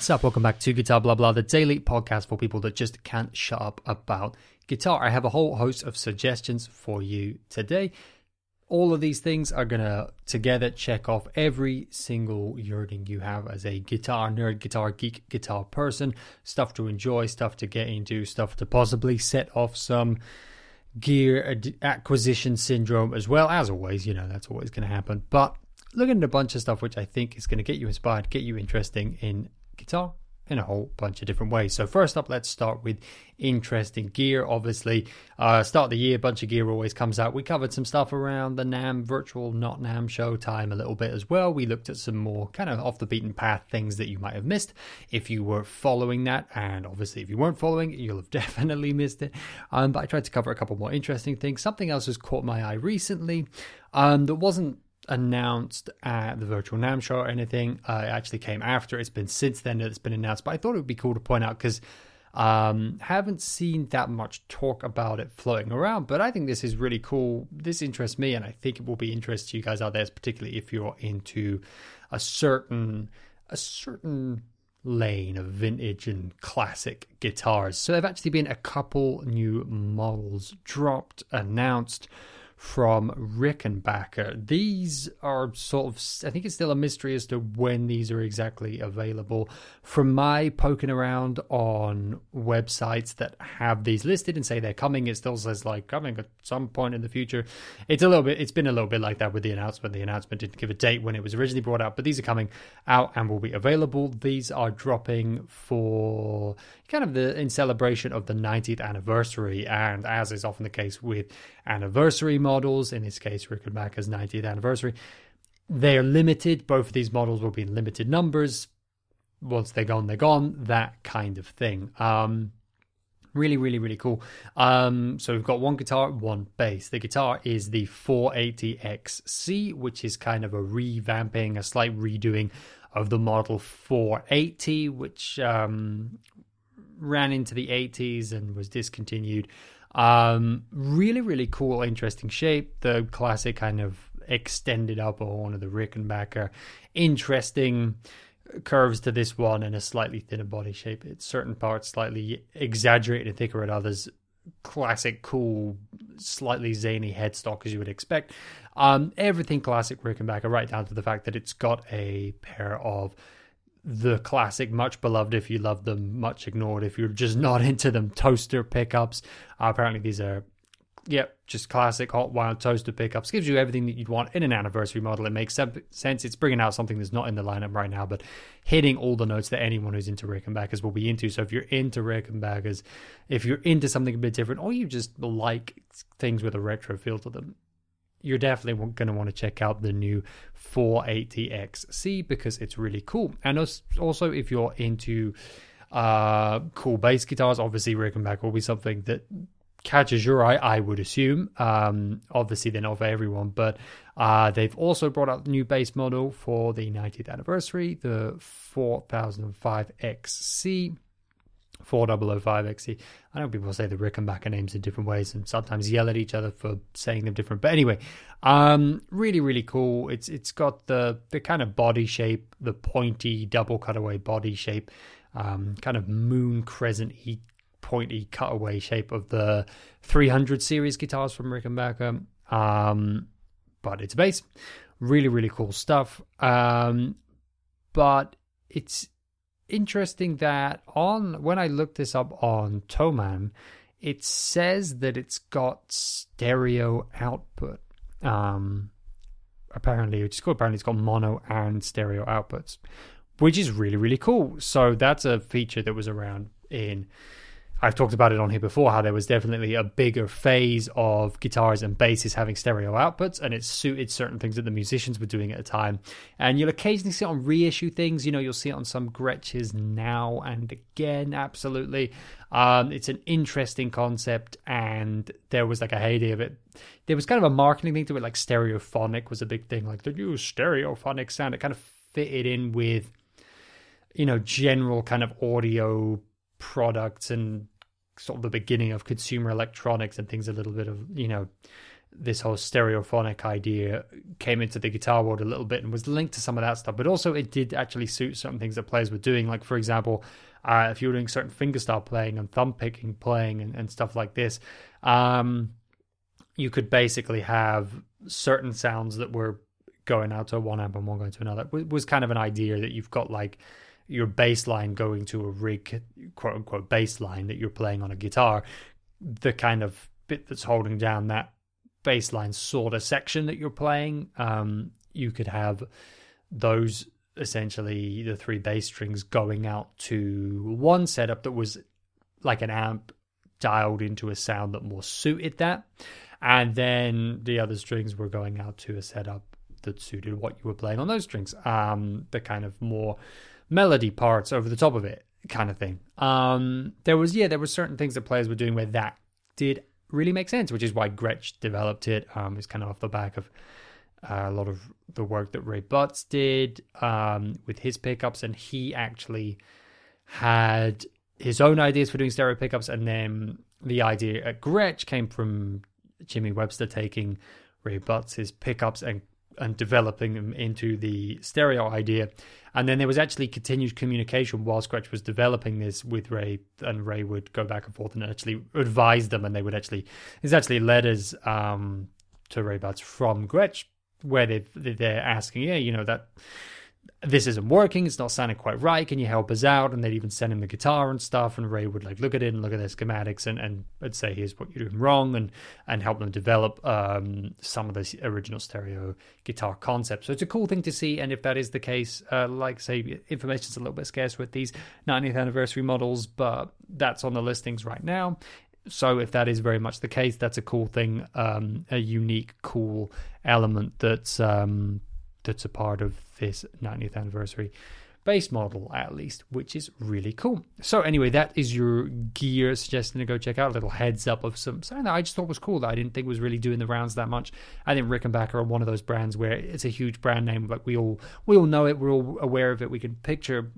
What's up? Welcome back to Guitar Blah Blah, the daily podcast for people that just can't shut up about guitar. I have a whole host of suggestions for you today. All of these things are going to together check off every single yearning you have as a guitar nerd, guitar geek, guitar person. Stuff to enjoy, stuff to get into, stuff to possibly set off some gear acquisition syndrome as well. As always, you know, that's always going to happen. But looking at a bunch of stuff which I think is going to get you inspired, get you interesting in guitar in a whole bunch of different ways. So first up, let's start with interesting gear. Obviously, uh, start of the year, bunch of gear always comes out. We covered some stuff around the NAMM virtual not NAMM show time a little bit as well. We looked at some more kind of off the beaten path things that you might have missed if you were following that, and obviously if you weren't following, you'll have definitely missed it. Um, but I tried to cover a couple more interesting things. Something else has caught my eye recently um, that wasn't announced at the virtual NAMM show or anything. Uh, it actually came after. It's been since then that it's been announced. But I thought it would be cool to point out because um, haven't seen that much talk about it floating around. But I think this is really cool. This interests me, and I think it will be interest to you guys out there, particularly if you're into a certain a certain lane of vintage and classic guitars. So there have actually been a couple new models dropped, announced from Rickenbacker. These are sort of, I think it's still a mystery as to when these are exactly available. From my poking around on websites that have these listed and say they're coming, it still says like coming at some point in the future. It's a little bit, it's been a little bit like that with the announcement. The announcement didn't give a date when it was originally brought out, but these are coming out and will be available. These are dropping for kind of the in celebration of the 90th anniversary, and as is often the case with anniversary models, in this case, Rickenbacker's 90th anniversary, they are limited. Both of these models will be in limited numbers. Once they're gone, they're gone. That kind of thing. Um, really, really, really cool. Um, so we've got one guitar, one bass. The guitar is the 480XC, which is kind of a revamping, a slight redoing of the model 480, which um, ran into the 80s and was discontinued. Um, really, really cool, interesting shape. The classic kind of extended upper horn of the Rickenbacker. Interesting curves to this one and a slightly thinner body shape. It's certain parts slightly exaggerated and thicker at others. Classic, cool, slightly zany headstock as you would expect. Um, everything classic Rickenbacker, right down to the fact that it's got a pair of the classic, much beloved if you love them, much ignored if you're just not into them. Toaster pickups. Uh, apparently, these are, yep, just classic hot wild toaster pickups. Gives you everything that you'd want in an anniversary model. It makes sense. It's bringing out something that's not in the lineup right now, but hitting all the notes that anyone who's into Rickenbackers will be into. So if you're into Rickenbackers, if you're into something a bit different, or you just like things with a retro feel to them, you're definitely going to want to check out the new 480XC because it's really cool. And also, if you're into uh, cool bass guitars, obviously Rickenbacker will be something that catches your eye, I would assume. Um, obviously, they're not for everyone, but uh, they've also brought out the new bass model for the 90th anniversary, the 4005XC. 4005XC. I know people say the Rickenbacker names in different ways and sometimes yell at each other for saying them different. But anyway, um, really, really cool. It's it's got the the kind of body shape, the pointy double cutaway body shape, um, kind of moon crescent pointy cutaway shape of the 300 series guitars from Rickenbacker. Um, but it's a bass. Really, really cool stuff. Um, but it's interesting that on when I looked this up on Thomann, it says that it's got stereo output. Um, apparently, it's called apparently it's got mono and stereo outputs, which is really really cool. So that's a feature that was around in I've talked about it on here before how there was definitely a bigger phase of guitars and basses having stereo outputs, and it suited certain things that the musicians were doing at the time. And you'll occasionally see it on reissue things. You know, you'll see it on some Gretsches now and again. Absolutely, um, it's an interesting concept, and there was like a heyday of it. There was kind of a marketing thing to it, like stereophonic was a big thing, like the new stereophonic sound. It kind of fitted in with, you know, general kind of audio products and sort of the beginning of consumer electronics and things a little bit of you know this whole stereophonic idea came into the guitar world a little bit and was linked to some of that stuff. But also, it did actually suit certain things that players were doing. Like, for example, uh, if you were doing certain fingerstyle playing and thumb picking playing and, and stuff like this, um, you could basically have certain sounds that were going out to one amp and one going to another. It was kind of an idea that you've got like your bass line going to a rig, quote unquote, bass line that you're playing on a guitar. The kind of bit that's holding down that bass line sort of section that you're playing, um, you could have those essentially the three bass strings going out to one setup that was like an amp dialed into a sound that more suited that. And then the other strings were going out to a setup that suited what you were playing on those strings. Um, the kind of more melody parts over the top of it kind of thing. Um, there was, yeah, there were certain things that players were doing where that did really make sense, which is why Gretsch developed it. Um, it's kind of off the back of uh, a lot of the work that Ray Butts did um, with his pickups, and he actually had his own ideas for doing stereo pickups, and then the idea at Gretsch came from Jimmy Webster taking Ray Butts's pickups and and developing them into the stereo idea. And then there was actually continued communication while Gretsch was developing this with Ray, and Ray would go back and forth and actually advise them, and they would actually there's actually letters um, to Ray from Gretsch where they they're asking, yeah, you know that this isn't working, it's not sounding quite right. Can you help us out? And they'd even send him the guitar and stuff. And Ray would like look at it and look at their schematics and and would say, here's what you're doing wrong, and and help them develop um, some of the original stereo guitar concepts. So it's a cool thing to see. And if that is the case, uh, like say, information's a little bit scarce with these 90th anniversary models, but that's on the listings right now so if that is very much the case, that's a cool thing, um, a unique, cool element that's um, that's a part of this 90th anniversary bass model at least, which is really cool. So anyway, that is your gear suggestion to go check out. A little heads up of some something that I just thought was cool that I didn't think was really doing the rounds that much. I think Rickenbacker are one of those brands where it's a huge brand name, like we all we all know it, we're all aware of it. We can picture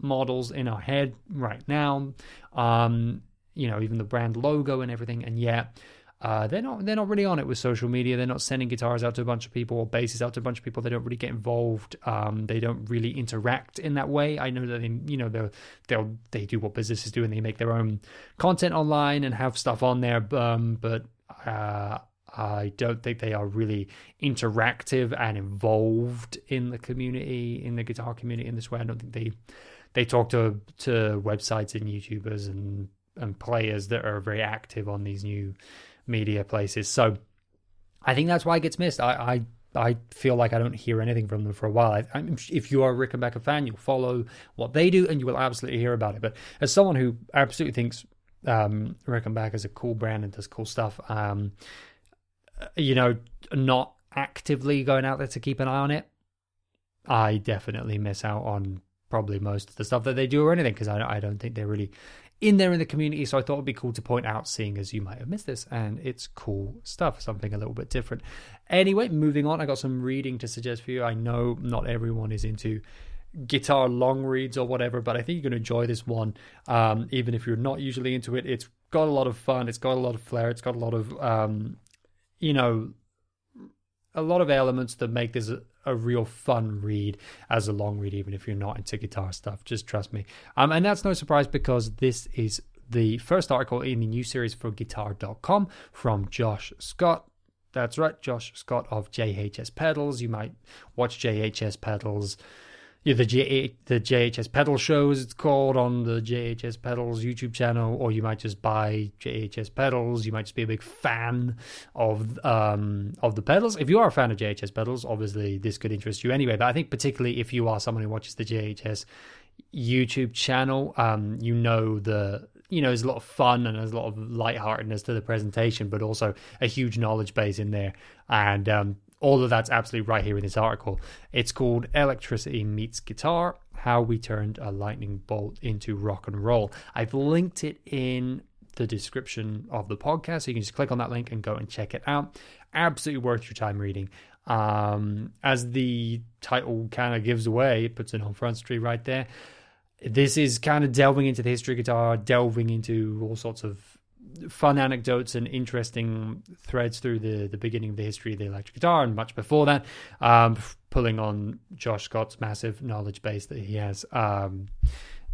models in our head right now. Um, you know, even the brand logo and everything, and yet uh, they're not they're not really on it with social media. They're not sending guitars out to a bunch of people or basses out to a bunch of people. They don't really get involved. Um, they don't really interact in that way. I know that they you know they they'll they do what businesses do and they make their own content online and have stuff on there. Um, but uh, I don't think they are really interactive and involved in the community in the guitar community in this way. I don't think they they talk to to websites and YouTubers and and players that are very active on these new media places. So I think that's why it gets missed. I I, I feel like I don't hear anything from them for a while. I, if you are a Rickenbacker fan, you'll follow what they do and you will absolutely hear about it. But as someone who absolutely thinks um, Rickenbacker is a cool brand and does cool stuff, um, you know, not actively going out there to keep an eye on it, I definitely miss out on probably most of the stuff that they do or anything because I, I don't think they're really in there in the community. So I thought it'd be cool to point out, seeing as you might have missed this, and it's cool stuff, something a little bit different. Anyway, moving on, I got some reading to suggest for you. I know not everyone is into guitar long reads or whatever, but I think you're going to enjoy this one, um, even if you're not usually into it. It's got a lot of fun. It's got a lot of flair. It's got a lot of, um, you know, a lot of elements that make this a, a, real fun read as a long read, even if you're not into guitar stuff. Just trust me. Um, and that's no surprise because this is the first article in the new series for guitar.com from Josh Scott. That's right, Josh Scott of JHS Pedals. You might watch JHS Pedals yeah, the J the JHS pedal shows it's called on the JHS pedals YouTube channel, or you might just buy JHS pedals. You might just be a big fan of um of the pedals. If you are a fan of JHS pedals, obviously this could interest you anyway. But I think particularly if you are someone who watches the JHS YouTube channel, um, you know the you know there's a lot of fun and there's a lot of lightheartedness to the presentation, but also a huge knowledge base in there. And um, all of that's absolutely right here in this article. It's called Electricity Meets Guitar How We Turned a Lightning Bolt into Rock and Roll. I've linked it in the description of the podcast, so you can just click on that link and go and check it out. Absolutely worth your time reading. Um, as the title kind of gives away, it puts it on Front Street right there. This is kind of delving into the history of guitar, delving into all sorts of fun anecdotes and interesting threads through the the beginning of the history of the electric guitar and much before that, um, pulling on Josh Scott's massive knowledge base that he has. Um,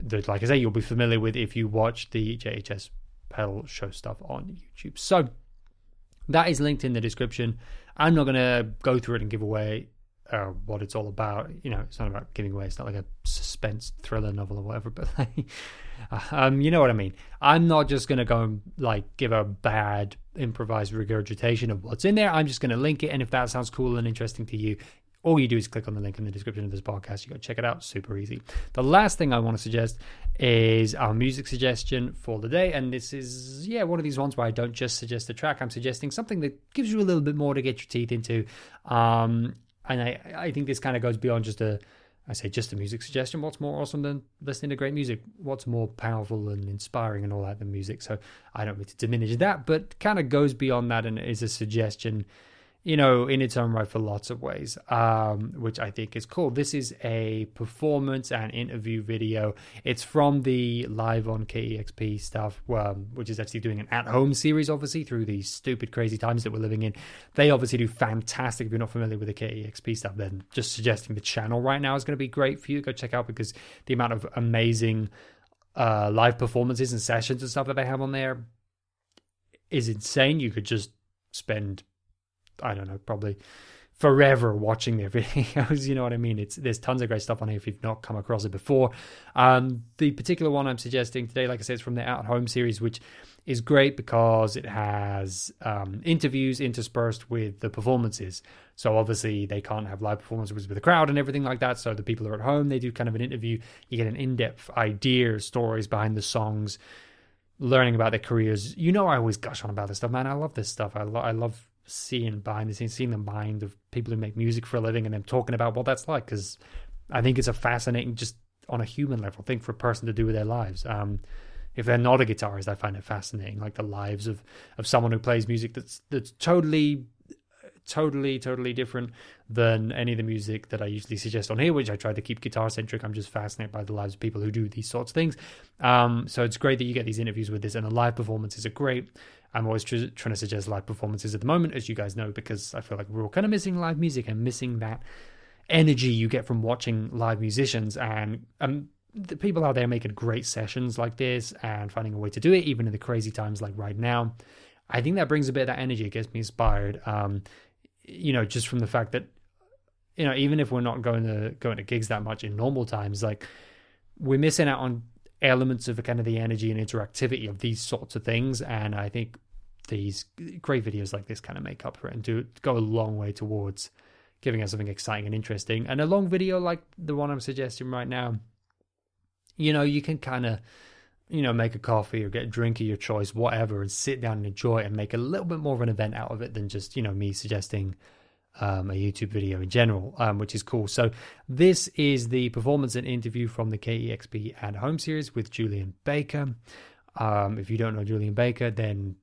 that, like I say, you'll be familiar with if you watch the JHS pedal show stuff on YouTube. So that is linked in the description. I'm not going to go through it and give away uh, what it's all about. You know, it's not about giving away. It's not like a suspense thriller novel or whatever. But like, um, you know what I mean. I'm not just gonna go and like give a bad improvised regurgitation of what's in there. I'm just gonna link it, and if that sounds cool and interesting to you, all you do is click on the link in the description of this podcast. You go check it out. Super easy. The last thing I want to suggest is our music suggestion for the day. And this is, yeah, one of these ones where I don't just suggest a track. I'm suggesting something that gives you a little bit more to get your teeth into. Um, and I, I think this kind of goes beyond just a, I say just a music suggestion. What's more awesome than listening to great music? What's more powerful and inspiring and all that than music? So I don't mean to diminish that, but kind of goes beyond that and is a suggestion you know, in its own right for lots of ways, um, which I think is cool. This is a performance and interview video. It's from the live on KEXP stuff, um, which is actually doing an at home series, obviously, through these stupid, crazy times that we're living in. They obviously do fantastic. If you're not familiar with the KEXP stuff, then just suggesting the channel right now is going to be great for you go check out because the amount of amazing uh, live performances and sessions and stuff that they have on there is insane. You could just spend I don't know, probably forever watching their videos. You know what I mean? It's there's tons of great stuff on here if you've not come across it before. Um, the particular one I'm suggesting today, like I said, is from the At Home series, which is great because it has um, interviews interspersed with the performances. So obviously they can't have live performances with the crowd and everything like that. So the people are at home. They do kind of an interview. You get an in-depth idea, stories behind the songs, learning about their careers. You know, I always gush on about this stuff, man. I love this stuff. I, lo- I love seeing behind the scenes, seeing the mind of people who make music for a living and them talking about what that's like. Because I think it's a fascinating, just on a human level, thing for a person to do with their lives. Um, if they're not a guitarist, I find it fascinating, like the lives of of someone who plays music that's that's totally totally, totally different than any of the music that I usually suggest on here, which I try to keep guitar centric. I'm just fascinated by the lives of people who do these sorts of things. Um, so it's great that you get these interviews with this, and the live performances are great. I'm always tr- trying to suggest live performances at the moment, as you guys know, because I feel like we're all kind of missing live music and missing that energy you get from watching live musicians. And um, the people out there making great sessions like this and finding a way to do it, even in the crazy times like right now. I think that brings a bit of that energy. It gets me inspired. Um, you know, just from the fact that, you know, even if we're not going to going to gigs that much in normal times, like we're missing out on elements of the kind of the energy and interactivity of these sorts of things. And I think these great videos like this kind of make up for it and do go a long way towards giving us something exciting and interesting. And a long video like the one I'm suggesting right now, you know, you can kind of, you know, make a coffee or get a drink of your choice, whatever, and sit down and enjoy it and make a little bit more of an event out of it than just, you know, me suggesting um, a YouTube video in general, um, which is cool. So this is the performance and interview from the KEXP at Home series with Julien Baker. Um, if you don't know Julien Baker, then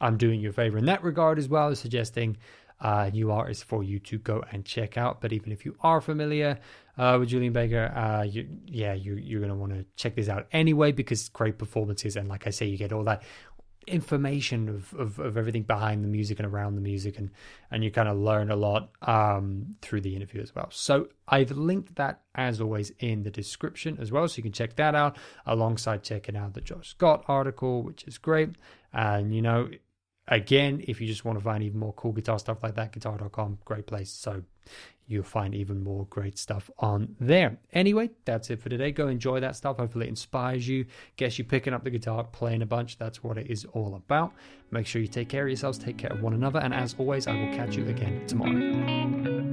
I'm doing you a favor in that regard as well, suggesting uh, new artists for you to go and check out. But even if you are familiar uh, with Julien Baker, uh, you, yeah, you, you're going to want to check this out anyway because great performances. And like I say, you get all that information of, of, of, everything behind the music and around the music and and you kind of learn a lot um, through the interview as well so i've linked that as always in the description as well so you can check that out alongside checking out the josh scott article which is great and you know again if you just want to find even more cool guitar stuff like that guitar.com great place so you'll find even more great stuff on there. Anyway, that's it for today. Go enjoy that stuff. Hopefully, it inspires you, gets you picking up the guitar, playing a bunch. That's what it is all about. Make sure you take care of yourselves, take care of one another, and as always, I will catch you again tomorrow.